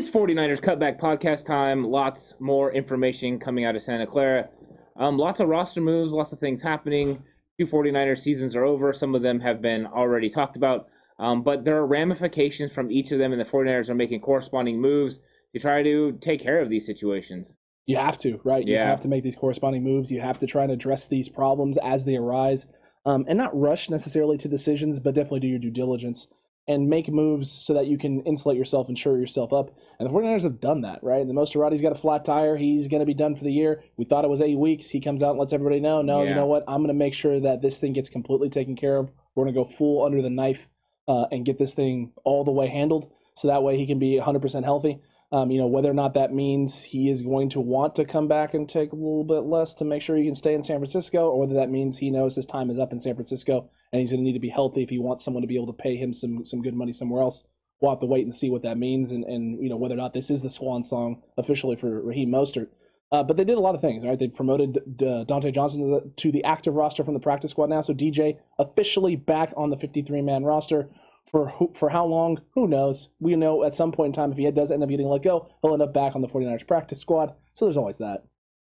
It's 49ers Cutback Podcast time. Lots more information coming out of Santa Clara. Um, lots of roster moves, lots of things happening. Two 49ers seasons are over. Some of them have been already talked about. Um, but there are ramifications from each of them, and the 49ers are making corresponding moves to try to take care of these situations. You have to, right? You Yeah. have to make these corresponding moves. You have to try and address these problems as they arise, um, and not rush necessarily to decisions, but definitely do your due diligence and make moves so that you can insulate yourself and shore yourself up. And the 49ers have done that, right? And the most Rotti's got a flat tire. He's going to be done for the year. We thought it was eight weeks. He comes out and lets everybody know, no, you know what? I'm going to make sure that this thing gets completely taken care of. We're going to go full under the knife uh, and get this thing all the way handled so that way he can be 100% healthy. Um, you know, whether or not that means he is going to want to come back and take a little bit less to make sure he can stay in San Francisco, or whether that means he knows his time is up in San Francisco and he's going to need to be healthy if he wants someone to be able to pay him some some good money somewhere else. We'll have to wait and see what that means, and, and you know whether or not this is the swan song officially for Raheem Mostert. Uh, but they did a lot of things, right? They promoted D- Dontae Johnson to the, to the active roster from the practice squad now, so DJ officially back on the 53 man roster for who, for how long? Who knows? We know at some point in time if he does end up getting let go, he'll end up back on the 49ers practice squad. So there's always that.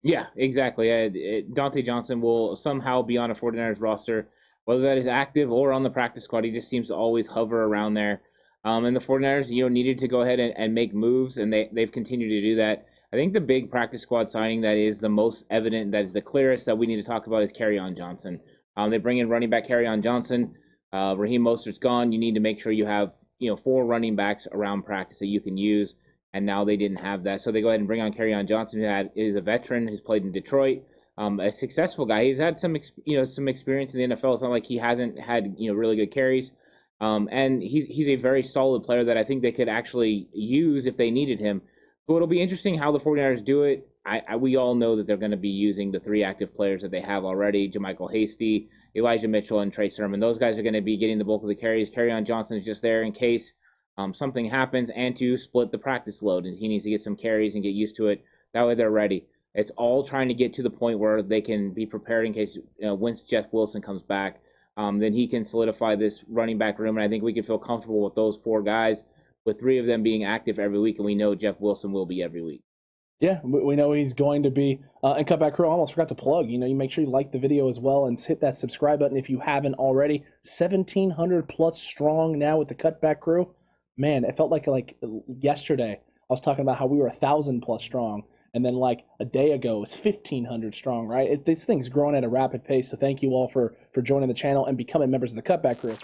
Yeah, exactly. Dontae Johnson will somehow be on a 49ers roster, whether that is active or on the practice squad. He just seems to always hover around there. Um, and the 49ers, you know, needed to go ahead and, and make moves, and they, they've continued to do that. I think the big practice squad signing that is the most evident, that is the clearest that we need to talk about is Kerryon Johnson. Um, they bring in running back Kerryon Johnson. Uh, Raheem Mostert's gone. You need to make sure you have, you know, four running backs around practice that you can use and now they didn't have that. So they go ahead and bring on Kerryon Johnson, who had, is a veteran who's played in Detroit, um, a successful guy. He's had some, you know, some experience in the NFL. It's not like he hasn't had, you know, really good carries. Um, and he's he's a very solid player that I think they could actually use if they needed him. So it'll be interesting how the 49ers do it. I, I we all know that they're going to be using the three active players that they have already: JaMycal Hasty, Elijah Mitchell, and Trey Sermon. Those guys are going to be getting the bulk of the carries. Kerryon Johnson is just there in case um, something happens and to split the practice load, and he needs to get some carries and get used to it. That way, they're ready. It's all trying to get to the point where they can be prepared in case you know, once Jeff Wilson comes back, um, then he can solidify this running back room. And I think we can feel comfortable with those four guys, with three of them being active every week, and we know Jeff Wilson will be every week. Yeah, we know he's going to be. Uh, and Cutback Crew, I almost forgot to plug. You know, you make sure you like the video as well and hit that subscribe button if you haven't already. 1,700 plus strong now with the Cutback Crew. Man, it felt like like yesterday I was talking about how we were a thousand plus strong, and then like a day ago it was 1,500 strong. Right? It, this thing's growing at a rapid pace. So thank you all for for joining the channel and becoming members of the Cutback Crew.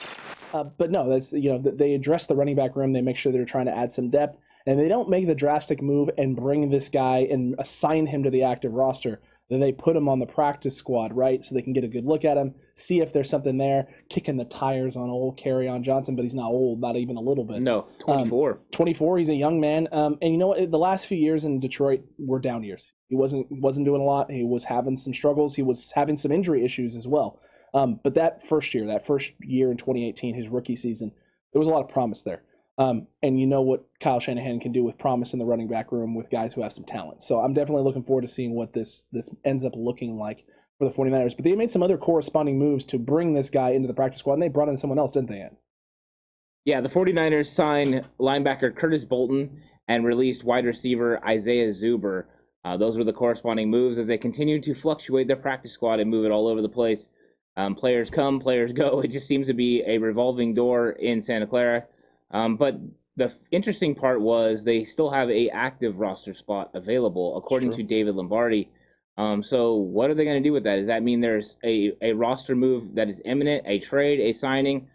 Uh, but no, that's you know they address the running back room. They make sure they're trying to add some depth and they don't make the drastic move and bring this guy and assign him to the active roster. Then they put him on the practice squad, right? So they can get a good look at him, see if there's something there, kicking the tires on old Kerryon Johnson, but he's not old, not even a little bit. No, 24. 24, he's a young man. Um, and you know what? The last few years in Detroit were down years. He wasn't wasn't doing a lot. He was having some struggles. He was having some injury issues as well. Um, but that first year, that first year in 2018, his rookie season, there was a lot of promise there. Um, and you know what Kyle Shanahan can do with promise in the running back room with guys who have some talent. So I'm definitely looking forward to seeing what this this ends up looking like for the 49ers. But they made some other corresponding moves to bring this guy into the practice squad, and they brought in someone else, didn't they? Yeah, the 49ers signed linebacker Curtis Bolton and released wide receiver Isaiah Zuber. Uh, those were the corresponding moves as they continued to fluctuate their practice squad and move it all over the place. Um, players come, players go. It just seems to be a revolving door in Santa Clara. Um, but the f- interesting part was they still have a active roster spot available, according to David Lombardi. Um, so what are they going to do with that? Does that mean there's a, a roster move that is imminent, a trade, a signing?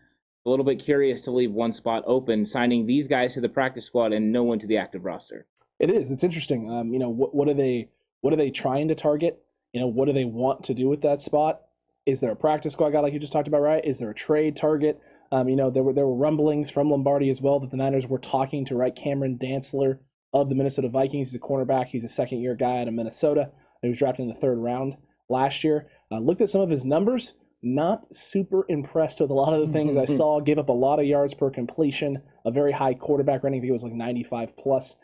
A little bit curious to leave one spot open, signing these guys to the practice squad and no one to the active roster. It is. It's interesting. Um, you know, what what are they what are they trying to target? You know, what do they want to do with that spot? Is there a practice squad guy like you just talked about, right? Is there a trade target? Um, you know, there were there were rumblings from Lombardi as well that the Niners were talking to right Cameron Dantzler of the Minnesota Vikings. He's a cornerback. He's a second year guy out of Minnesota. He was drafted in the third round last year. Uh, looked at some of his numbers. Not super impressed with a lot of the things I saw. Gave up a lot of yards per completion. A very high quarterback rating. I think it was like 95 plus.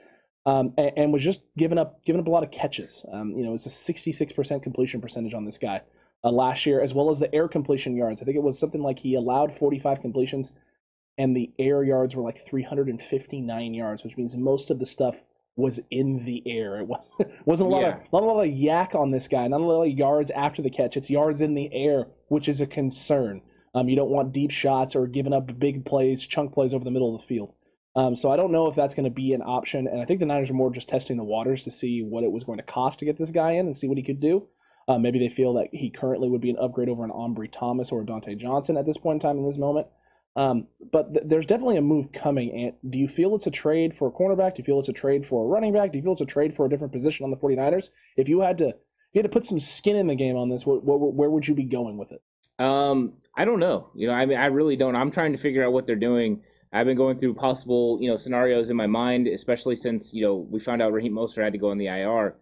Um, and, and, was just giving up giving up a lot of catches. Um, you know, it's a 66% completion percentage on this guy uh, last year, as well as the air completion yards. I think it was something like he allowed 45 completions, and the air yards were like 359 yards, which means most of the stuff was in the air. It was wasn't a lot yeah. of not a lot of YAC on this guy, not a lot of yards after the catch. It's yards in the air, which is a concern. Um, you don't want deep shots or giving up big plays, chunk plays over the middle of the field. Um, so I don't know if that's going to be an option. And I think the Niners are more just testing the waters to see what it was going to cost to get this guy in and see what he could do. Uh, maybe they feel that he currently would be an upgrade over an Ambry Thomas or a Dontae Johnson at this point in time in this moment. Um, but th- there's definitely a move coming. And do you feel it's a trade for a cornerback? Do you feel it's a trade for a running back? Do you feel it's a trade for a different position on the 49ers? If you had to, you had to put some skin in the game on this, what, what, where would you be going with it? Um, I don't know. You know, I mean, I really don't. I'm trying to figure out what they're doing. I've been going through possible, you know, scenarios in my mind, especially since you know we found out Raheem Mostert had to go on the IR.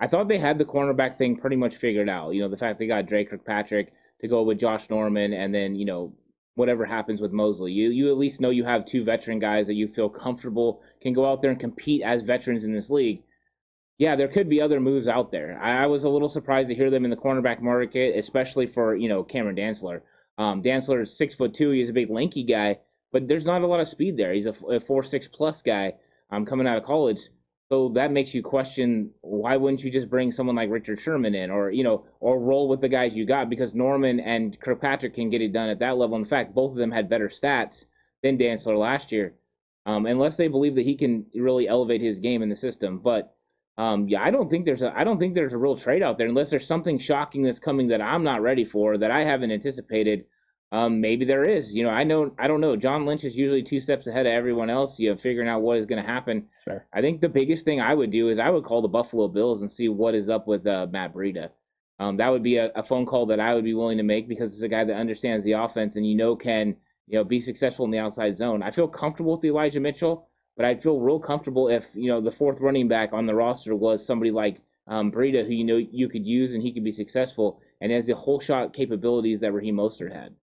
I thought they had the cornerback thing pretty much figured out. You know, the fact they got Dre Kirkpatrick to go with Josh Norman, and then you know whatever happens with Moseley, you you at least know you have two veteran guys that you feel comfortable can go out there and compete as veterans in this league. Yeah, there could be other moves out there. I, I was a little surprised to hear them in the cornerback market, especially for you know Cameron Dantzler. Um, Dantzler is six foot two. He's a big lanky guy but there's not a lot of speed there. He's a, a four six plus guy um, coming out of college. So that makes you question why wouldn't you just bring someone like Richard Sherman in, or you know, or roll with the guys you got because Norman and Kirkpatrick can get it done at that level. In fact, both of them had better stats than Dantzler last year, um, unless they believe that he can really elevate his game in the system. But um, yeah, I don't think there's a I don't think there's a real trade out there unless there's something shocking that's coming that I'm not ready for that I haven't anticipated um, maybe there is. You know, I know I don't know. John Lynch is usually two steps ahead of everyone else. You know, figuring out what is going to happen. That's fair. I think the biggest thing I would do is I would call the Buffalo Bills and see what is up with uh, Matt Breida. Um, that would be a, a, phone call that I would be willing to make because it's a guy that understands the offense and you know can you know be successful in the outside zone. I feel comfortable with Elijah Mitchell, but I'd feel real comfortable if you know the fourth running back on the roster was somebody like um, Breida, who you know you could use and he could be successful and has the whole shot capabilities that Raheem Mostert had.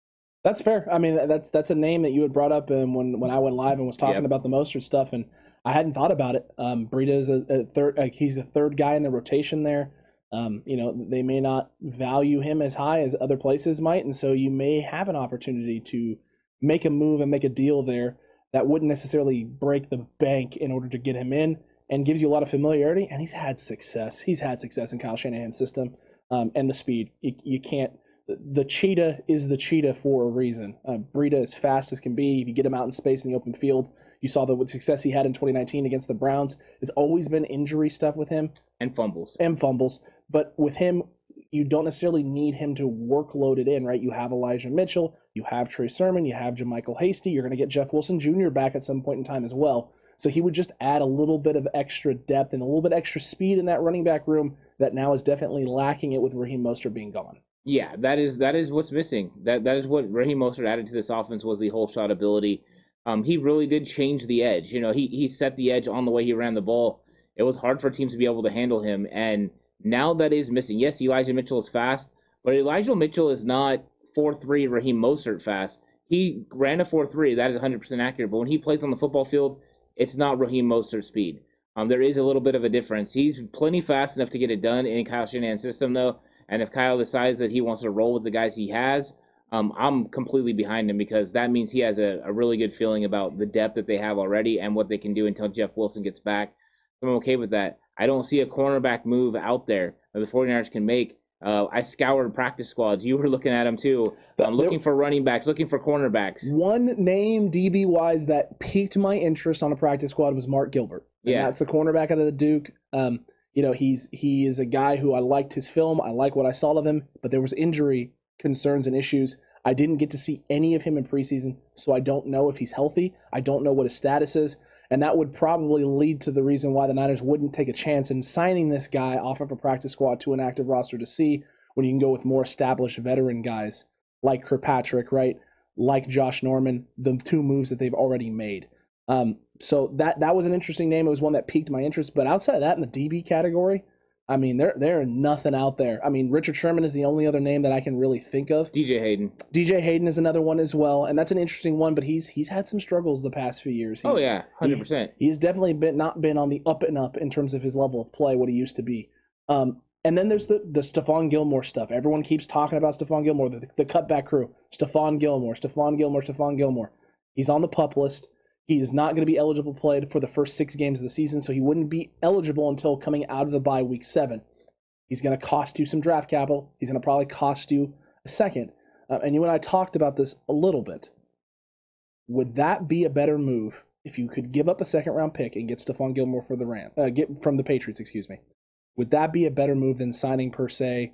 That's fair. I mean, that's that's a name that you had brought up um, when when I went live and was talking yep. about the Mostert stuff, and I hadn't thought about it. Um, Breida is a, a third. Like he's a third guy in the rotation there. Um, you know, they may not value him as high as other places might, and so you may have an opportunity to make a move and make a deal there that wouldn't necessarily break the bank in order to get him in, and gives you a lot of familiarity. And he's had success. He's had success in Kyle Shanahan's system, um, and the speed. You, you can't the cheetah is the cheetah for a reason. Uh, Breida is fast as can be. If you get him out in space in the open field, you saw the success he had in 2019 against the Browns. It's always been injury stuff with him and fumbles and fumbles. But with him, you don't necessarily need him to workload it in, right? You have Elijah Mitchell, you have Trey Sermon, you have JaMycal Hasty. You're going to get Jeff Wilson Jr. back at some point in time as well. So he would just add a little bit of extra depth and a little bit extra speed in that running back room that now is definitely lacking it with Raheem Mostert being gone. Yeah, that is that is what's missing. That that is what Raheem Mostert added to this offense was the whole shot ability. Um, he really did change the edge. You know, he he set the edge on the way he ran the ball. It was hard for teams to be able to handle him, and now that is missing. Yes, Elijah Mitchell is fast, but Elijah Mitchell is not four three Raheem Mostert fast. He ran a four three. That is 100 percent accurate. But when he plays on the football field, it's not Raheem Mostert speed. Um, there is a little bit of a difference. He's plenty fast enough to get it done in Kyle Shanahan's system, though. And if Kyle decides that he wants to roll with the guys he has, um, I'm completely behind him because that means he has a, a, really good feeling about the depth that they have already and what they can do until Jeff Wilson gets back. So I'm okay with that. I don't see a cornerback move out there that the 49ers can make. Uh, I scoured practice squads. You were looking at them too. I'm looking for running backs, looking for cornerbacks. One name DB wise that piqued my interest on a practice squad was Mark Gilbert. And yeah, that's the cornerback out of the Duke. Um, you know, he's he is a guy who I liked his film. I like what I saw of him, but there was injury concerns and issues. I didn't get to see any of him in preseason, so I don't know if he's healthy. I don't know what his status is, and that would probably lead to the reason why the Niners wouldn't take a chance in signing this guy off of a practice squad to an active roster to see when you can go with more established veteran guys like Kirkpatrick, right? Like Josh Norman, the two moves that they've already made. Um, so that that was an interesting name. It was one that piqued my interest. But outside of that, in the DB category, I mean, there there are nothing out there. I mean, Richard Sherman is the only other name that I can really think of. DJ Hayden. DJ Hayden is another one as well, and that's an interesting one. But he's he's had some struggles the past few years. He, oh yeah, hundred percent. He's definitely been not been on the up and up in terms of his level of play, what he used to be. Um, and then there's the the Stephon Gilmore stuff. Everyone keeps talking about Stephon Gilmore, the, the cutback crew. Stephon Gilmore, Stephon Gilmore, Stephon Gilmore. He's on the pup list. He is not going to be eligible to play for the first six games of the season, so he wouldn't be eligible until coming out of the bye week seven. He's going to cost you some draft capital. He's going to probably cost you a second. Uh, and you and I talked about this a little bit. Would that be a better move if you could give up a second round pick and get Stephon Gilmore for the Ram, uh, get from the Patriots, excuse me? Would that be a better move than signing per se,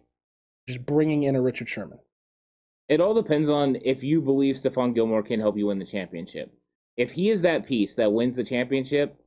just bringing in a Richard Sherman? It all depends on if you believe Stephon Gilmore can help you win the championship. If he is that piece that wins the championship,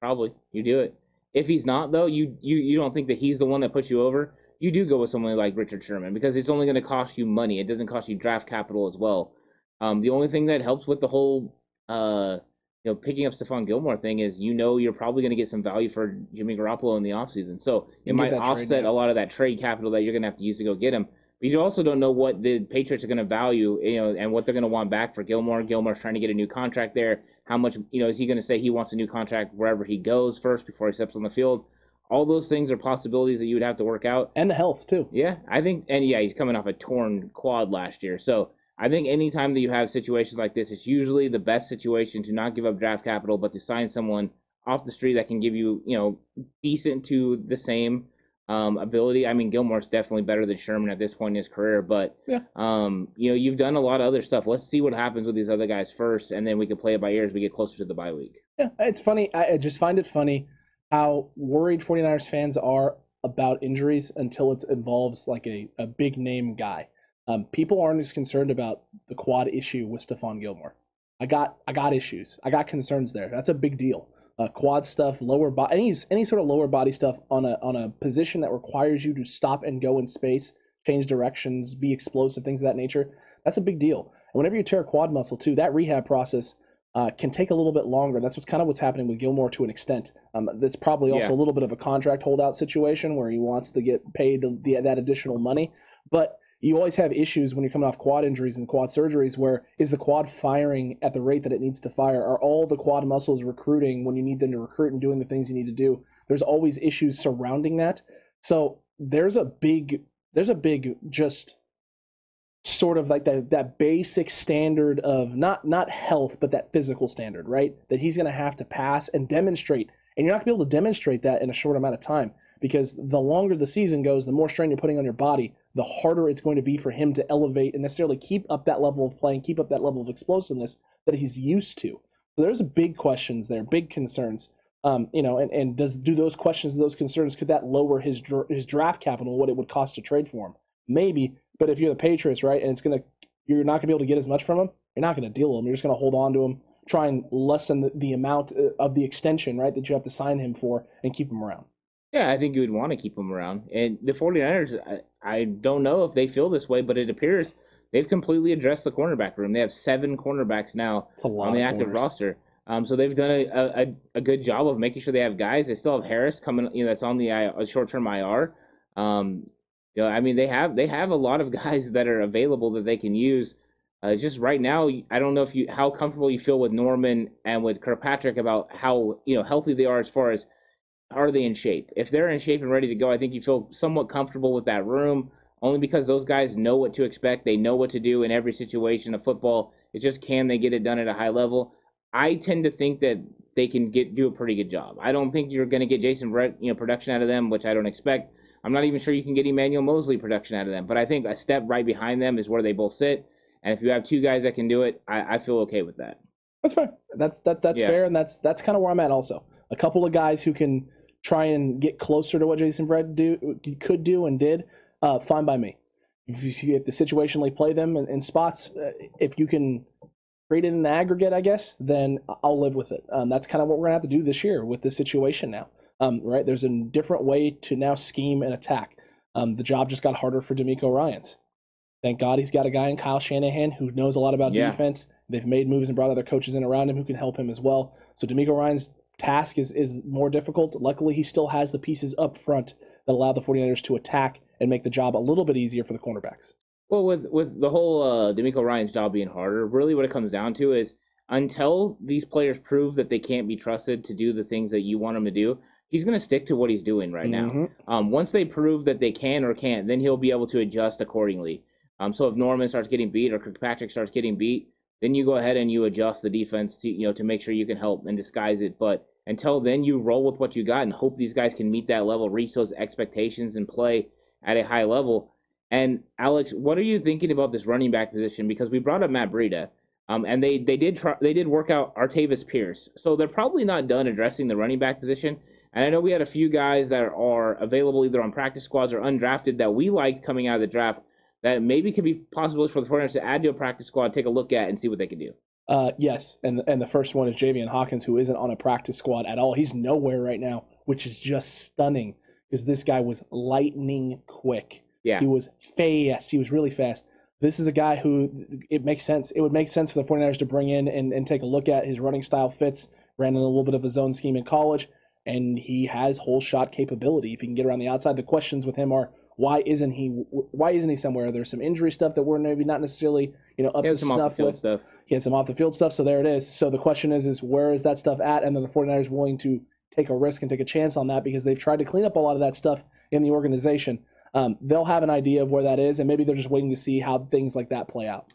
probably you do it. If he's not, though, you you you don't think that he's the one that puts you over. You do go with someone like Richard Sherman because it's only going to cost you money. It doesn't cost you draft capital as well. Um, the only thing that helps with the whole uh, you know, picking up Stephon Gilmore thing is you know you're probably going to get some value for Jimmy Garoppolo in the offseason. So it might offset a lot of that trade capital that you're going to have to use to go get him. But you also don't know what the Patriots are going to value, you know, and what they're going to want back for Gilmore. Gilmore's trying to get a new contract there. How much, you know, is he going to say he wants a new contract wherever he goes first before he steps on the field? All those things are possibilities that you would have to work out. And the health, too. Yeah, I think, and yeah, he's coming off a torn quad last year. So I think anytime that you have situations like this, it's usually the best situation to not give up draft capital, but to sign someone off the street that can give you, you know, decent to the same um, ability. I mean, Gilmore's definitely better than Sherman at this point in his career, but yeah. um, you know, you've done a lot of other stuff. Let's see what happens with these other guys first, and then we can play it by ear as we get closer to the bye week. Yeah, it's funny. I just find it funny how worried 49ers fans are about injuries until it involves like a, a big name guy. Um, people aren't as concerned about the quad issue with Stephon Gilmore. I got I got issues. I got concerns there. That's a big deal. Uh, quad stuff, lower body, any any sort of lower body stuff on a on a position that requires you to stop and go in space, change directions, be explosive, things of that nature. That's a big deal. And whenever you tear a quad muscle too, that rehab process uh, can take a little bit longer. That's what's kind of what's happening with Gilmore to an extent. Um, that's probably also yeah. a little bit of a contract holdout situation where he wants to get paid the, that additional money, but you always have issues when you're coming off quad injuries and quad surgeries where is the quad firing at the rate that it needs to fire? Are all the quad muscles recruiting when you need them to recruit and doing the things you need to do? There's always issues surrounding that. So there's a big there's a big just sort of like that that basic standard of not not health but that physical standard, right? That he's going to have to pass and demonstrate and you're not going to be able to demonstrate that in a short amount of time because the longer the season goes, the more strain you're putting on your body, the harder it's going to be for him to elevate and necessarily keep up that level of play and keep up that level of explosiveness that he's used to. So there's big questions there, big concerns. Um, you know, and, and does do those questions, those concerns, could that lower his his draft capital, what it would cost to trade for him? Maybe, but if you're the Patriots, right, and it's gonna, you're not gonna be able to get as much from him. You're not gonna deal with him. You're just gonna hold on to him, try and lessen the, the amount uh, of the extension, right, that you have to sign him for, and keep him around. Yeah, I think you would want to keep him around. And the 49ers, I, I don't know if they feel this way, but it appears they've completely addressed the cornerback room. They have seven cornerbacks now on the active corners. roster. Um, so they've done a, a, a, good job of making sure they have guys. They still have Harris coming, you know, that's on the short term IR. Um, you know, I mean, they have they have a lot of guys that are available that they can use. Uh, just right now, I don't know if you how comfortable you feel with Norman and with Kirkpatrick about how you know healthy they are as far as are they in shape? If they're in shape and ready to go, I think you feel somewhat comfortable with that room only because those guys know what to expect. They know what to do in every situation of football. It's just can they get it done at a high level? I tend to think that they can get do a pretty good job. I don't think you're going to get Jason Verrett, you know, production out of them, which I don't expect. I'm not even sure you can get Emmanuel Moseley production out of them, but I think a step right behind them is where they both sit. And if you have two guys that can do it, I, I feel okay with that. That's fair. That's that that's yeah. fair, and that's that's kind of where I'm at. Also, a couple of guys who can try and get closer to what Jason Verrett do could do and did, uh, fine by me. If you get the situationally play them in, in spots, uh, if you can create it in the aggregate, I guess, then I'll live with it. Um, that's kind of what we're gonna have to do this year with this situation now. Um, right? There's a different way to now scheme and attack. Um, the job just got harder for DeMeco Ryans. Thank God he's got a guy in Kyle Shanahan who knows a lot about yeah. defense They've made moves and brought other coaches in around him who can help him as well. So DeMeco Ryans' task is is more difficult. Luckily, he still has the pieces up front that allow the 49ers to attack and make the job a little bit easier for the cornerbacks. Well, with with the whole uh, DeMeco Ryans' job being harder, really what it comes down to is until these players prove that they can't be trusted to do the things that you want them to do, he's going to stick to what he's doing right Mhm. now. Um, once they prove that they can or can't, then he'll be able to adjust accordingly. Um, so if Norman starts getting beat or Kirkpatrick starts getting beat, then you go ahead and you adjust the defense to you know to make sure you can help and disguise it. But until then, you roll with what you got and hope these guys can meet that level, reach those expectations, and play at a high level. And Alex, what are you thinking about this running back position? Because we brought up Matt Breida, um, and they they did try they did work out Artavis Pierce, so they're probably not done addressing the running back position. And I know we had a few guys that are available either on practice squads or undrafted that we liked coming out of the draft that maybe could be possibilities for the 49ers to add to a practice squad, take a look at, and see what they can do. Uh, yes, and and the first one is Javian Hawkins, who isn't on a practice squad at all. He's nowhere right now, which is just stunning because this guy was lightning quick. Yeah. He was fast. He was really fast. This is a guy who it makes sense. It would make sense for the 49ers to bring in and, and take a look at. His running style fits, ran in a little bit of a zone scheme in college, and he has whole shot capability. If he can get around the outside, the questions with him are why isn't he why isn't he somewhere? There's some injury stuff that we're maybe not necessarily you know up He to has some off the snuff field with. stuff. He had some off the field stuff, so there it is. So the question is, is where is that stuff at? And then the 49ers willing to take a risk and take a chance on that because they've tried to clean up a lot of that stuff in the organization. Um, they'll have an idea of where that is, and maybe they're just waiting to see how things like that play out.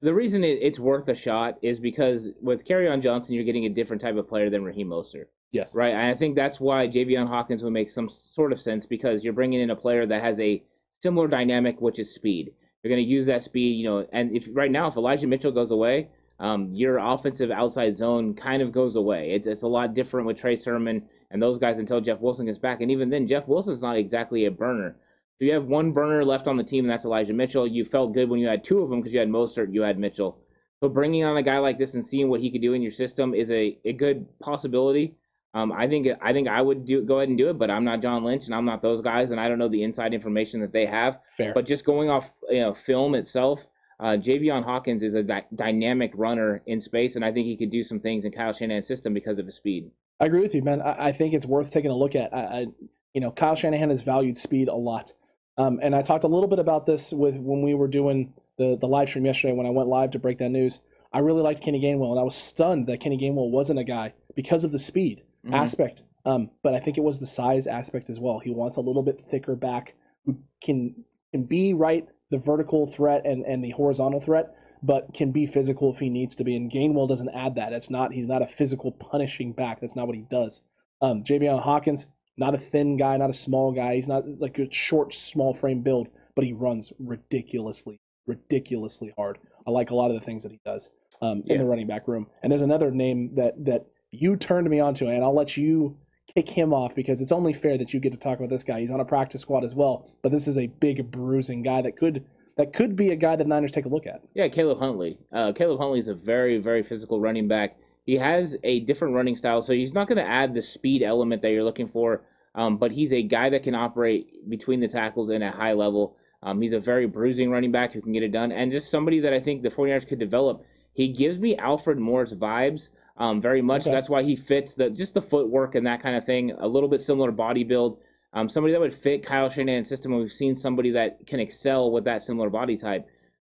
The reason it's worth a shot is because with Kerryon Johnson, you're getting a different type of player than Raheem Mostert. Yes. Right. And I think that's why Javian Hawkins would make some sort of sense because you're bringing in a player that has a similar dynamic, which is speed. You're going to use that speed, you know. And if right now, if Elijah Mitchell goes away, um, your offensive outside zone kind of goes away. It's it's a lot different with Trey Sermon and those guys until Jeff Wilson gets back. And even then, Jeff Wilson's not exactly a burner. So you have one burner left on the team, and that's Elijah Mitchell. You felt good when you had two of them because you had Mostert, you had Mitchell. So bringing on a guy like this and seeing what he could do in your system is a, a good possibility. Um, I think I think I would do go ahead and do it, but I'm not John Lynch and I'm not those guys, and I don't know the inside information that they have. Fair. But just going off you know film itself, uh, Javian Hawkins is a dy- dynamic runner in space, and I think he could do some things in Kyle Shanahan's system because of his speed. I agree with you, man. I, I think it's worth taking a look at. I, I, you know, Kyle Shanahan has valued speed a lot, um, and I talked a little bit about this with when we were doing the the live stream yesterday when I went live to break that news. I really liked Kenny Gainwell, and I was stunned that Kenny Gainwell wasn't a guy because of the speed Mhm. aspect. Um, but I think it was the size aspect as well. He wants a little bit thicker back who can can be right the vertical threat and, and the horizontal threat, but can be physical if he needs to be. And Gainwell doesn't add that. It's not he's not a physical punishing back. That's not what he does. Um, Javian Hawkins, not a thin guy, not a small guy. He's not like a short, small frame build, but he runs ridiculously, ridiculously hard. I like a lot of the things that he does um, in the running back room. And there's another name that that you turned me onto, it, and I'll let you kick him off because it's only fair that you get to talk about this guy. He's on a practice squad as well, but this is a big bruising guy that could that could be a guy that Niners take a look at. Yeah, Caleb Huntley. Uh, Caleb Huntley is a very, very physical running back. He has a different running style, so he's not going to add the speed element that you're looking for. Um, but he's a guy that can operate between the tackles and at high level. Um, he's a very bruising running back who can get it done, and just somebody that I think the 49ers could develop. He gives me Alfred Morris vibes um, very much. Okay. That's why he fits the just the footwork and that kind of thing. A little bit similar body build. Um, somebody that would fit Kyle Shanahan's system. And we've seen somebody that can excel with that similar body type.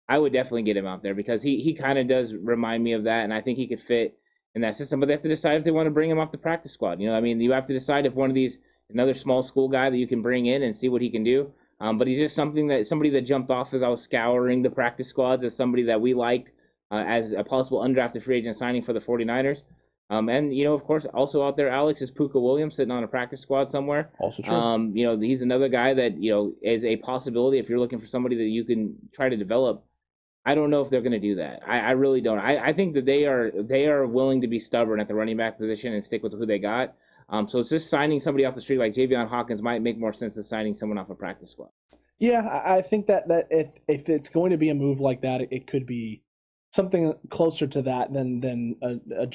I would definitely get him out there because he he kind of does remind me of that, and I think he could fit in that system. But they have to decide if they want to bring him off the practice squad. You know, I mean, you have to decide if one of these another small school guy that you can bring in and see what he can do. Um, but he's just something that somebody that jumped off as I was scouring the practice squads as somebody that we liked uh, as a possible undrafted free agent signing for the 49ers. Um, and you know, of course, also out there, Alex is Pooka Williams sitting on a practice squad somewhere. Also true. Um, you know, he's another guy that you know is a possibility if you're looking for somebody that you can try to develop. I don't know if they're going to do that. I, I really don't. I, I think that they are they are willing to be stubborn at the running back position and stick with who they got. Um, so it's just signing somebody off the street like Javian Hawkins might make more sense than signing someone off a practice squad. Yeah, I think that that if if it's going to be a move like that, it could be something closer to that than than a, a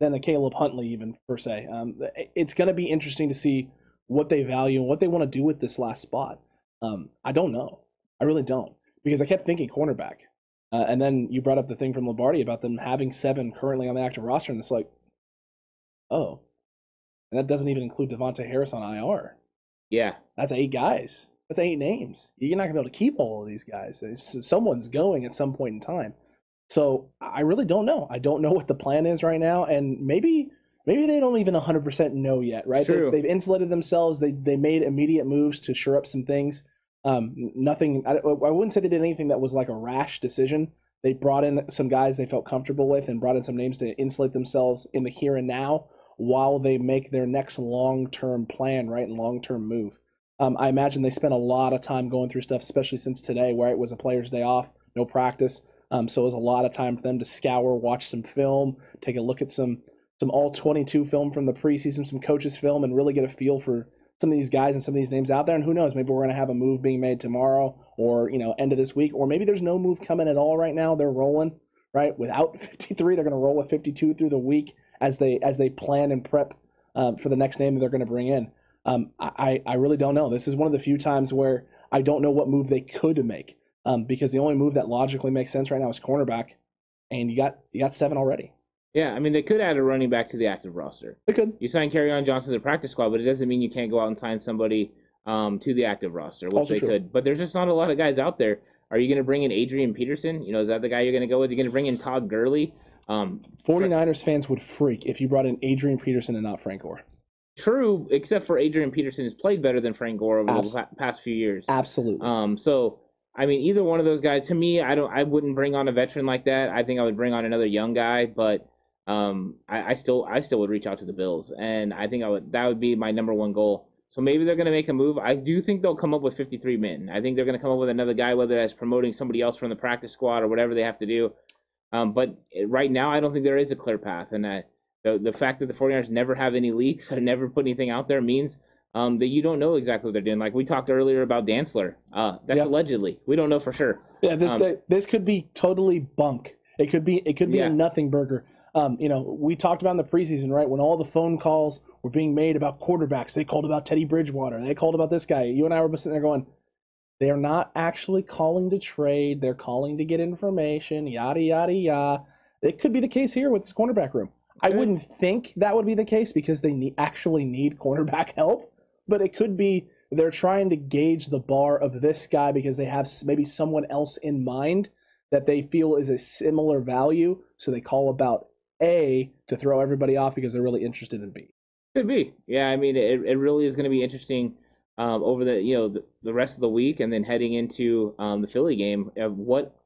than a Caleb Huntley even per se. Um, it's going to be interesting to see what they value and what they want to do with this last spot. Um, I don't know. I really don't because I kept thinking cornerback. Uh, and then you brought up the thing from Lombardi about them having seven currently on the active roster, and it's like, oh, and that doesn't even include Davontae Harris on IR. Yeah, That's eight guys. That's eight names. You're not gonna be able to keep all of these guys. It's- someone's going at some point in time. So I really don't know. I don't know what the plan is right now, and maybe maybe they don't even 100% know yet. Right? They, True. they've insulated themselves. They they made immediate moves to shore up some things. Um, nothing. I, I wouldn't say they did anything that was like a rash decision. They brought in some guys they felt comfortable with and brought in some names to insulate themselves in the here and now while they make their next long term plan, right, and long term move. Um, I imagine they spent a lot of time going through stuff, especially since today, where it was a player's day off, no practice. Um, so it was a lot of time for them to scour, watch some film, take a look at some some all 22 film from the preseason, some coaches film, and really get a feel for some of these guys and some of these names out there. And who knows, maybe we're going to have a move being made tomorrow, or you know, end of this week, or maybe there's no move coming at all right now. They're rolling right without 53. They're going to roll with 52 through the week as they as they plan and prep um, for the next name that they're going to bring in. Um, I I really don't know. This is one of the few times where I don't know what move they could make um, because the only move that logically makes sense right now is cornerback, and you got you got seven already. yeah. I mean, they could add a running back to the active roster. They could. You sign Kerryon Johnson to the practice squad, but it doesn't mean you can't go out and sign somebody um, to the active roster, which Also they true. could. But there's just not a lot of guys out there. Are you going to bring in Adrian Peterson? You know, is that the guy you're going to go with? You're going to bring in Todd Gurley? Um, 49ers fans would freak if you brought in Adrian Peterson and not Frank Gore. true, except for Adrian Peterson has played better than Frank Gore over Abs- the past few years. Absolutely. Um, so I mean, either one of those guys. To me, I don't. I wouldn't bring on a veteran like that. I think I would bring on another young guy, but um, I, I still, I still would reach out to the Bills, and I think I would. That would be my number one goal. So maybe they're going to make a move. I do think they'll come up with 53 men. I think they're going to come up with another guy, whether that's promoting somebody else from the practice squad or whatever they have to do. Um, but right now, I don't think there is a clear path, and that the the fact that the 49ers never have any leaks or never put anything out there means um, that you don't know exactly what they're doing. Like we talked earlier about Dantzler. Uh, that's Yeah. allegedly. We don't know for sure. Yeah, this Um, this could be totally bunk. It could be it could be Yeah. a nothing burger. Um, you know, we talked about in the preseason, right? When all the phone calls were being made about quarterbacks, they called about Teddy Bridgewater, they called about this guy. You and I were sitting there going, they're not actually calling to trade. They're calling to get information. Yada yada yada. It could be the case here with this cornerback room. I wouldn't think that would be the case because they need, actually need cornerback help, but it could be they're trying to gauge the bar of this guy because they have maybe someone else in mind that they feel is a similar value. So they call about A to throw everybody off because they're really interested in B. Could be. Yeah, I mean, it, it really is going to be interesting um, over the you know the, the rest of the week, and then heading into um, the Philly game of what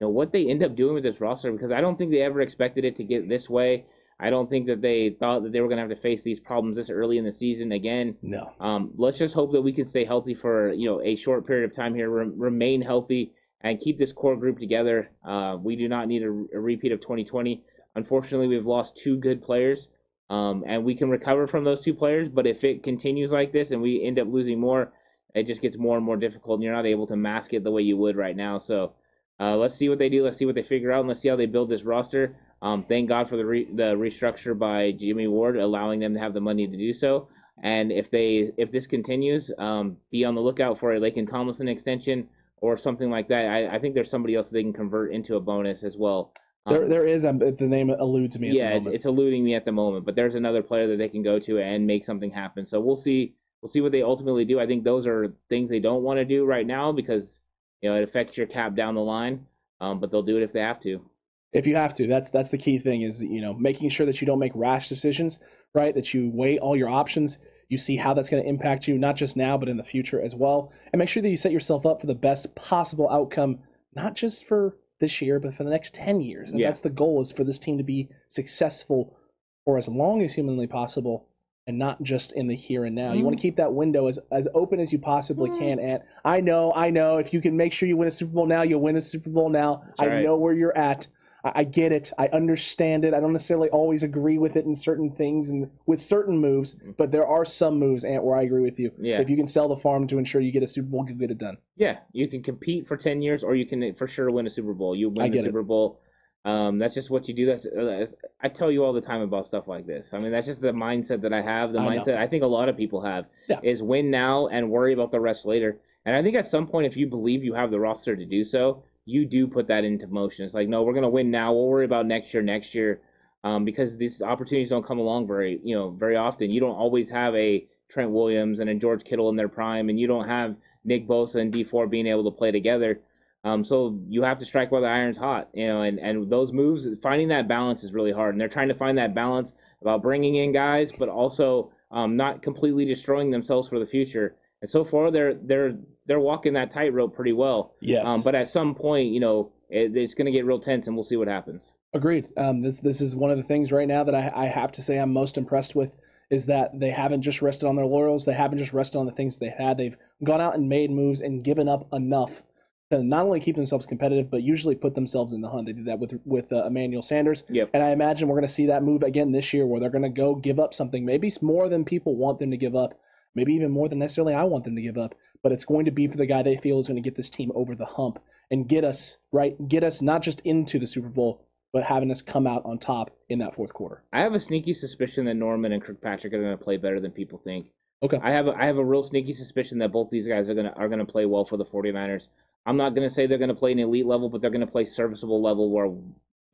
you know what they end up doing with this roster because I don't think they ever expected it to get this way. I don't think that they thought that they were going to have to face these problems this early in the season again. No. Um, let's just hope that we can stay healthy for you know a short period of time here, re- remain healthy, and keep this core group together. Uh, we do not need a, a repeat of 2020. Unfortunately, we've lost two good players, um, and we can recover from those two players. But if it continues like this and we end up losing more, it just gets more and more difficult, and you're not able to mask it the way you would right now. So uh, let's see what they do. Let's see what they figure out, and let's see how they build this roster. Um, thank God for the re- the restructure by Jimmy Ward, allowing them to have the money to do so. And if they if this continues, um, be on the lookout for a Laken Tomlinson extension or something like that. I, I think there's somebody else they can convert into a bonus as well. Um, There, there is. Um, the name eludes me. At yeah, it's, it's eluding me at the moment, but there's another player that they can go to and make something happen. So we'll see. We'll see what they ultimately do. I think those are things they don't want to do right now because you know it affects your cap down the line. Um, but they'll do it if they have to. If you have to. That's that's the key thing is you know making sure that you don't make rash decisions right? That you weigh all your options. You see how that's going to impact you not just now but in the future as well. And make sure that you set yourself up for the best possible outcome not just for this year but for the next 10 years. And Yeah. that's the goal is for this team to be successful for as long as humanly possible and not just in the here and now. You Mm. want to keep that window as, as open as you possibly can and i know i know. If you can make sure you win a super bowl now you'll win a super bowl now. That's i right. know where you're at I, I get it. I understand it. I don't necessarily always agree with it in certain things and with certain moves, but there are some moves, Ant, where I agree with you. Yeah. If you can sell the farm to ensure you get a Super Bowl, you get it done. Yeah, you can compete for ten years, or you can for sure win a Super Bowl. You win the get it. Super Bowl. Um, that's just what you do. That's, uh, that's I tell you all the time about stuff like this. I mean, that's just the mindset that I have. The I know. mindset I think a lot of people have Yeah. is win now and worry about the rest later. And I think at some point, if you believe you have the roster to do so, you do put that into motion. It's like, no, we're gonna win now. We'll worry about next year, next year, um, because these opportunities don't come along very, you know, very often. You don't always have a Trent Williams and a George Kittle in their prime, and you don't have Nick Bosa and Dee Ford being able to play together. Um, so you have to strike while the iron's hot, you know, and, and those moves, finding that balance is really hard. And they're trying to find that balance about bringing in guys, but also um, not completely destroying themselves for the future. And so far, they're they're they're walking that tightrope pretty well. Yes. Um, but at some point, you know, it, it's going to get real tense, and we'll see what happens. Agreed. Um, this this is one of the things right now that I, I have to say I'm most impressed with is that they haven't just rested on their laurels. They haven't just rested on the things they had. They've gone out and made moves and given up enough to not only keep themselves competitive, but usually put themselves in the hunt. They did that with with uh, Emmanuel Sanders. Yep. And I imagine we're going to see that move again this year, where they're going to go give up something, maybe more than people want them to give up, maybe even more than necessarily I want them to give up. But it's going to be for the guy they feel is going to get this team over the hump and get us right, get us not just into the Super Bowl, but having us come out on top in that fourth quarter. I have a sneaky suspicion that Norman and Kirkpatrick are going to play better than people think. Okay. I have a, I have a real sneaky suspicion that both these guys are gonna are gonna play well for the 49ers. I'm not gonna say they're gonna play an elite level, but they're gonna play serviceable level where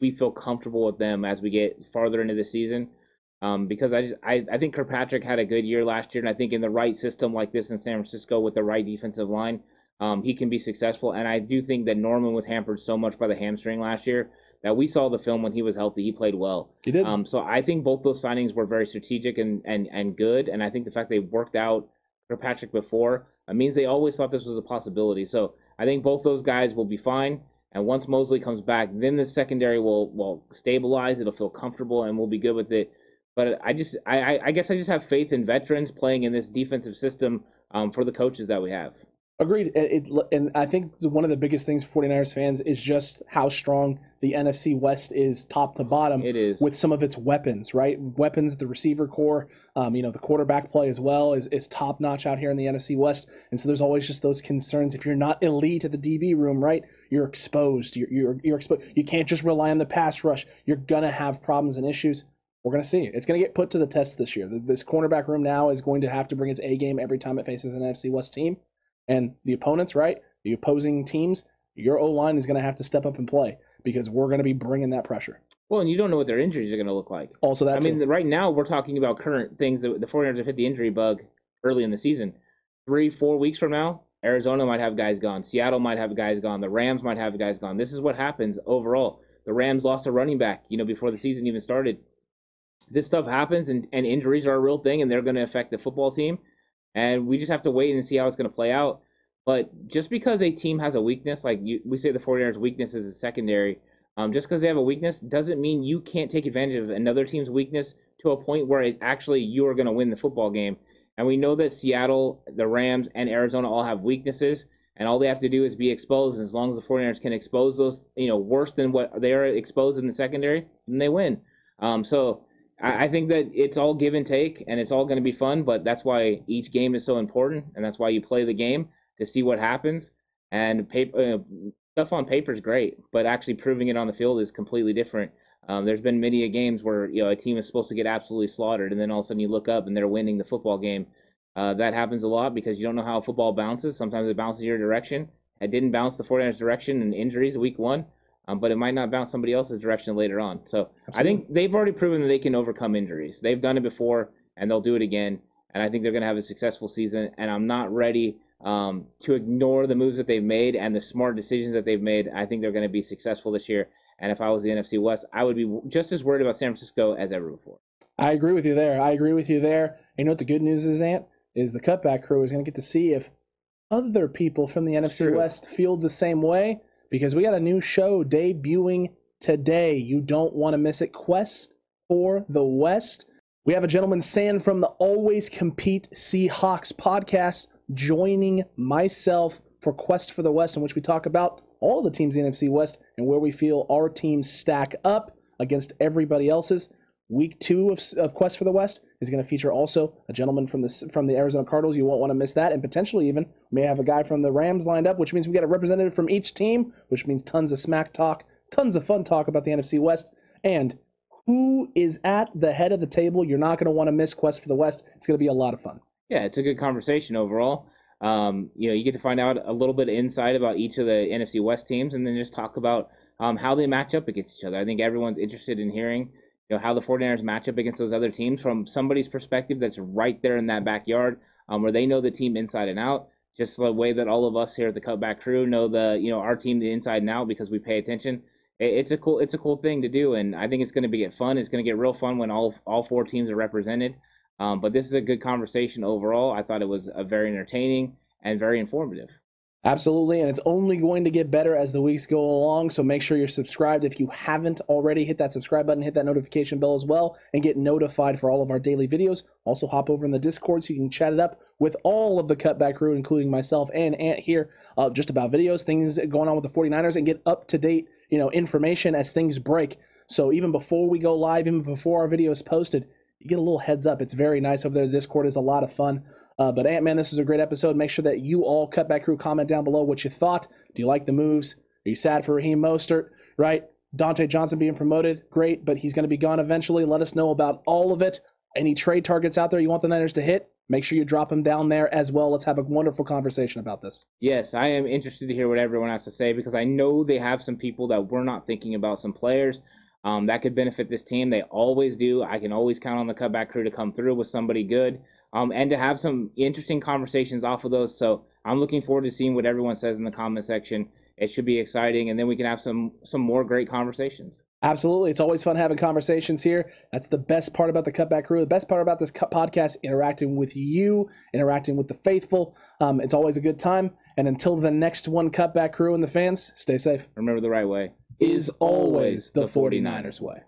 we feel comfortable with them as we get farther into the season. Um, because I just I, I think Kirkpatrick had a good year last year, and I think in the right system like this in San Francisco with the right defensive line, um, he can be successful. And I do think that Norman was hampered so much by the hamstring last year that we saw the film when he was healthy, he played well. He did. Um, so I think both those signings were very strategic and and and good. And I think the fact they worked out Kirkpatrick before uh, means they always thought this was a possibility. So I think both those guys will be fine. And once Moseley comes back, then the secondary will will stabilize. It'll feel comfortable, and we'll be good with it. But I just, I, I guess, I just have faith in veterans playing in this defensive system um, for the coaches that we have. Agreed. It, it, and I think one of the biggest things for 49ers fans is just how strong the NFC West is top to bottom It is with some of its weapons, right? Weapons, the receiver core, um, you know, the quarterback play as well is, is top notch out here in the NFC West. And so there's always just those concerns. If you're not elite at the DB room, right, you're exposed. You're, you're, you're exposed. You can't just rely on the pass rush. You're going to have problems and issues. We're going to see. It's going to get put to the test this year. This cornerback room now is going to have to bring its A game every time it faces an NFC West team. And the opponents, right? The opposing teams, your O line is going to have to step up and play because we're going to be bringing that pressure. well, and you don't know what their injuries are going to look like. Also, that I mean, right now we're talking about current things that the 49ers have hit the injury bug early in the season. Three, four weeks from now, Arizona might have guys gone. Seattle might have guys gone. The Rams might have guys gone. This is what happens overall. The Rams lost a running back, you know, before the season even started. This stuff happens, and, and injuries are a real thing, and they're going to affect the football team. And we just have to wait and see how it's going to play out. But just because a team has a weakness, like you, we say the 49ers' weakness is a secondary, um, just because they have a weakness doesn't mean you can't take advantage of another team's weakness to a point where it actually you are going to win the football game. And we know that Seattle, the Rams, and Arizona all have weaknesses, and all they have to do is be exposed. And as long as the 49ers can expose those, you know, worse than what they are exposed in the secondary, then they win. Um, so I, I think that it's all give and take, and it's all going to be fun. But that's why each game is so important, and that's why you play the game to see what happens. And paper, uh, stuff on paper is great, but actually proving it on the field is completely different. Um, there's been many games where you know a team is supposed to get absolutely slaughtered, and then all of a sudden you look up and they're winning the football game. Uh, that happens a lot because you don't know how football bounces. Sometimes it bounces your direction. It didn't bounce the 49ers direction in injuries week one, um, but it might not bounce somebody else's direction later on. So I think they've already proven that they can overcome injuries. They've done it before, and they'll do it again. And I think they're going to have a successful season. And I'm not ready um, to ignore the moves that they've made and the smart decisions that they've made. I think they're going to be successful this year. And if I was the NFC West, I would be just as worried about San Francisco as ever before. I agree with you there. I agree with you there. And you know what the good news is, Ant? Is the cutback crew is going to get to see if other people from the NFC true. West feel the same way because we got a new show debuting today. You don't want to miss it. Quest for the West. We have a gentleman, San from the Always Compete Seahawks podcast, joining myself for Quest for the West, in which we talk about all the teams in the NFC West and where we feel our teams stack up against everybody else's. Week two of, of Quest for the West is going to feature also a gentleman from the from the Arizona Cardinals. You won't want to miss that, and potentially even may have a guy from the Rams lined up, which means we got a representative from each team, which means tons of smack talk, tons of fun talk about the NFC West, and who is at the head of the table. You're not going to want to miss Quest for the West. It's going to be a lot of fun. Yeah, it's a good conversation overall. Um, you know, you get to find out a little bit of insight about each of the NFC West teams, and then just talk about um, how they match up against each other. I think everyone's interested in hearing you know how the 49ers match up against those other teams from somebody's perspective that's right there in that backyard um, where they know the team inside and out just the way that all of us here at the cutback crew know the you know our team the inside and out because we pay attention. It's a cool it's a cool thing to do and i think it's going to be get fun. It's going to get real fun when all all four teams are represented. Um, but this is a good conversation overall. I thought it was a very entertaining and very informative Absolutely, and it's only going to get better as the weeks go along. So make sure you're subscribed. If you haven't already, hit that subscribe button, hit that notification bell as well, and get notified for all of our daily videos. Also, hop over in the Discord so you can chat it up with all of the cutback crew, including myself and Ant here, uh, just about videos, things going on with the 49ers, and get up to date, you know, information as things break. So even before we go live, even before our video is posted, you get a little heads up. It's very nice over there. The Discord is a lot of fun. Uh, but Ant Man, this was a great episode. Make sure that you all cutback crew comment down below what you thought. Do you like the moves? Are you sad for Raheem Mostert? Right? Dontae Johnson being promoted, great, but he's going to be gone eventually. Let us know about all of it. Any trade targets out there you want the Niners to hit? Make sure you drop them down there as well. Let's have a wonderful conversation about this. Yes, I am interested to hear what everyone has to say because I know they have some people that we're not thinking about, some players um, that could benefit this team. They always do. I can always count on the cutback crew to come through with somebody good um, and to have some interesting conversations off of those. So I'm looking forward to seeing what everyone says in the comment section. It should be exciting, and then we can have some some more great conversations. Absolutely, it's always fun having conversations here. That's the best part about the Cutback Crew. The best part about this cut podcast, interacting with you, interacting with the faithful. Um, it's always a good time. And until the next one, Cutback Crew and the fans, stay safe. Remember the right way is always the 49ers way.